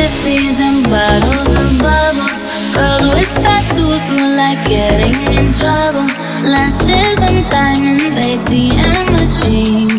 sifties and bottles of bubbles. Girls with tattoos who like getting in trouble. Lashes and diamonds, ATM machine.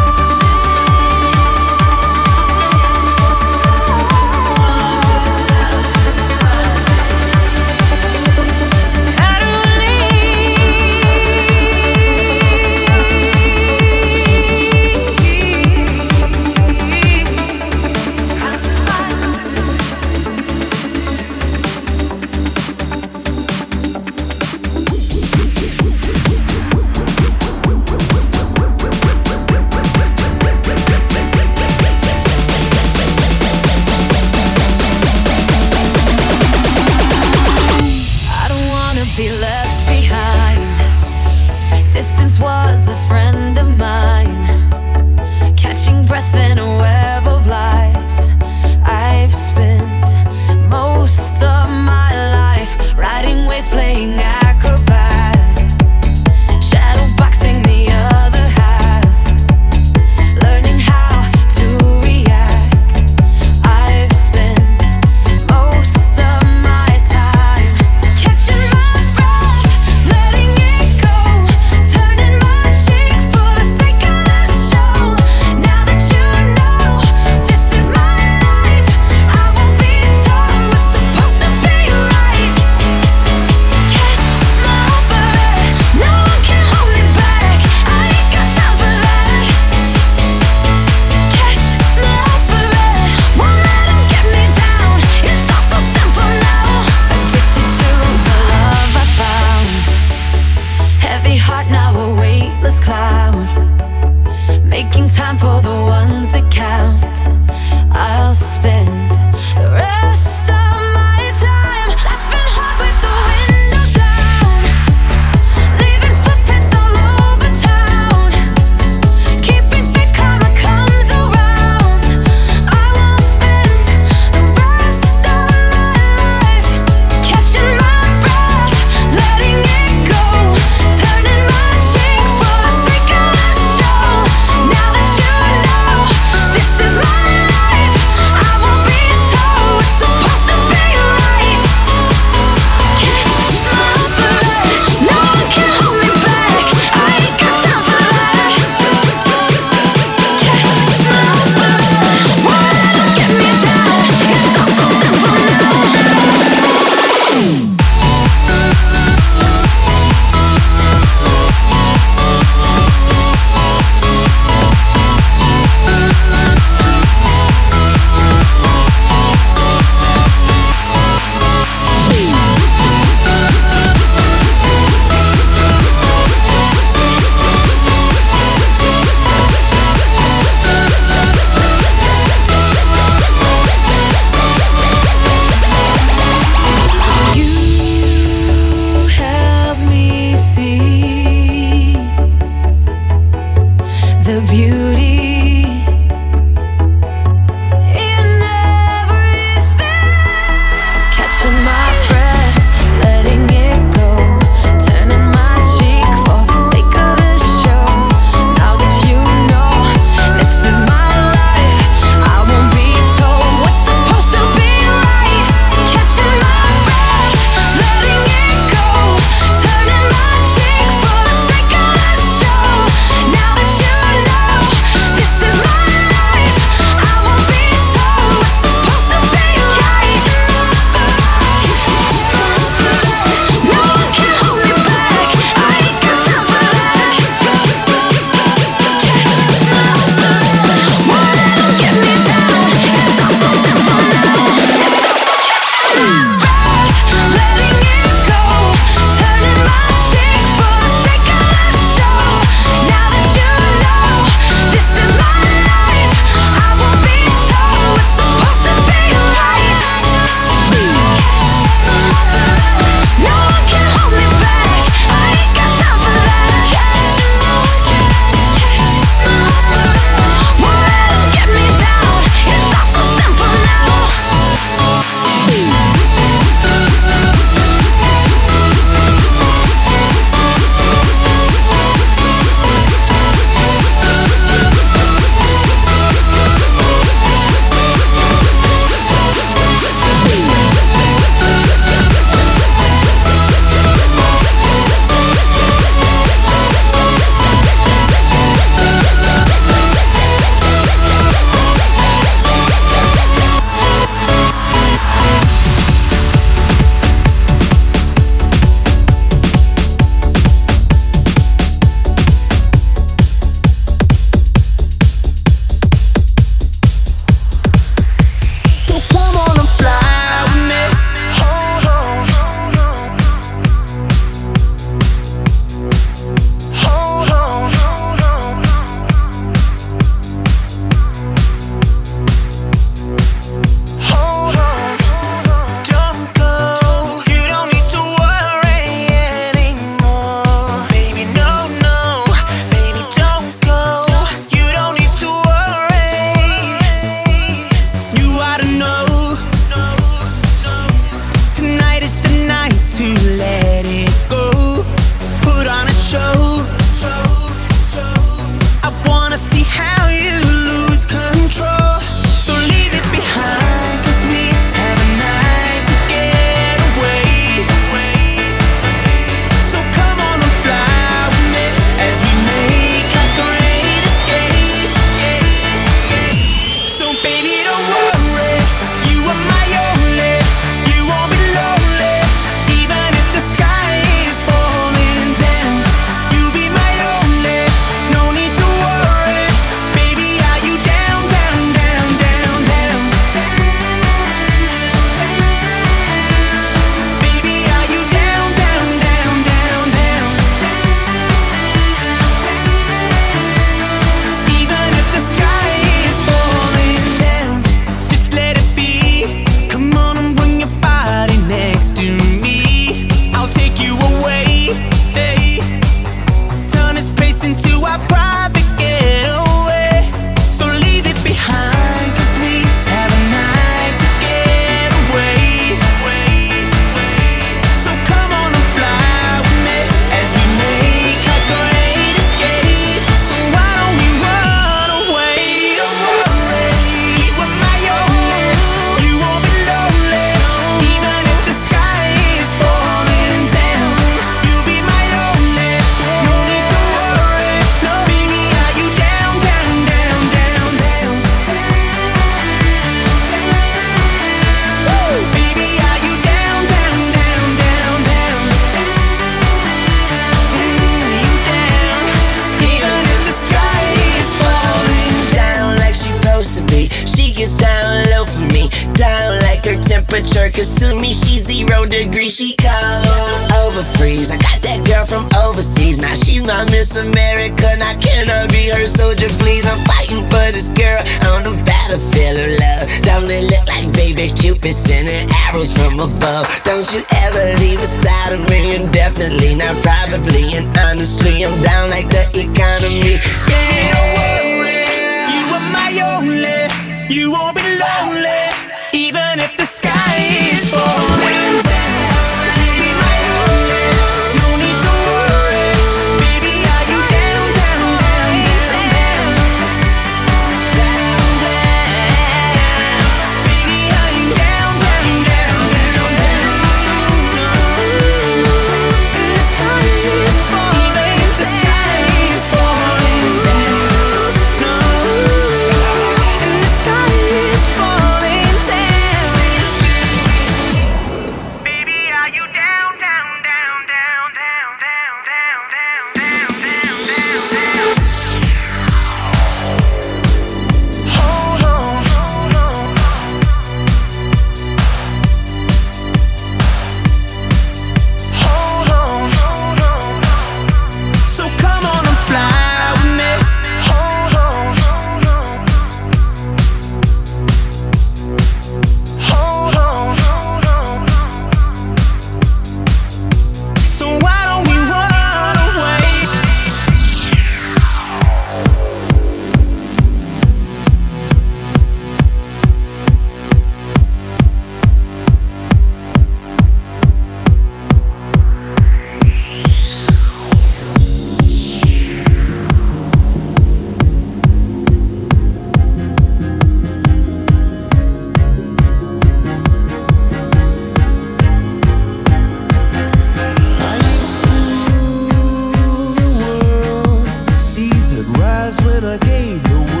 eyes when I gave the world.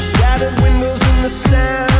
shattered windows in the sound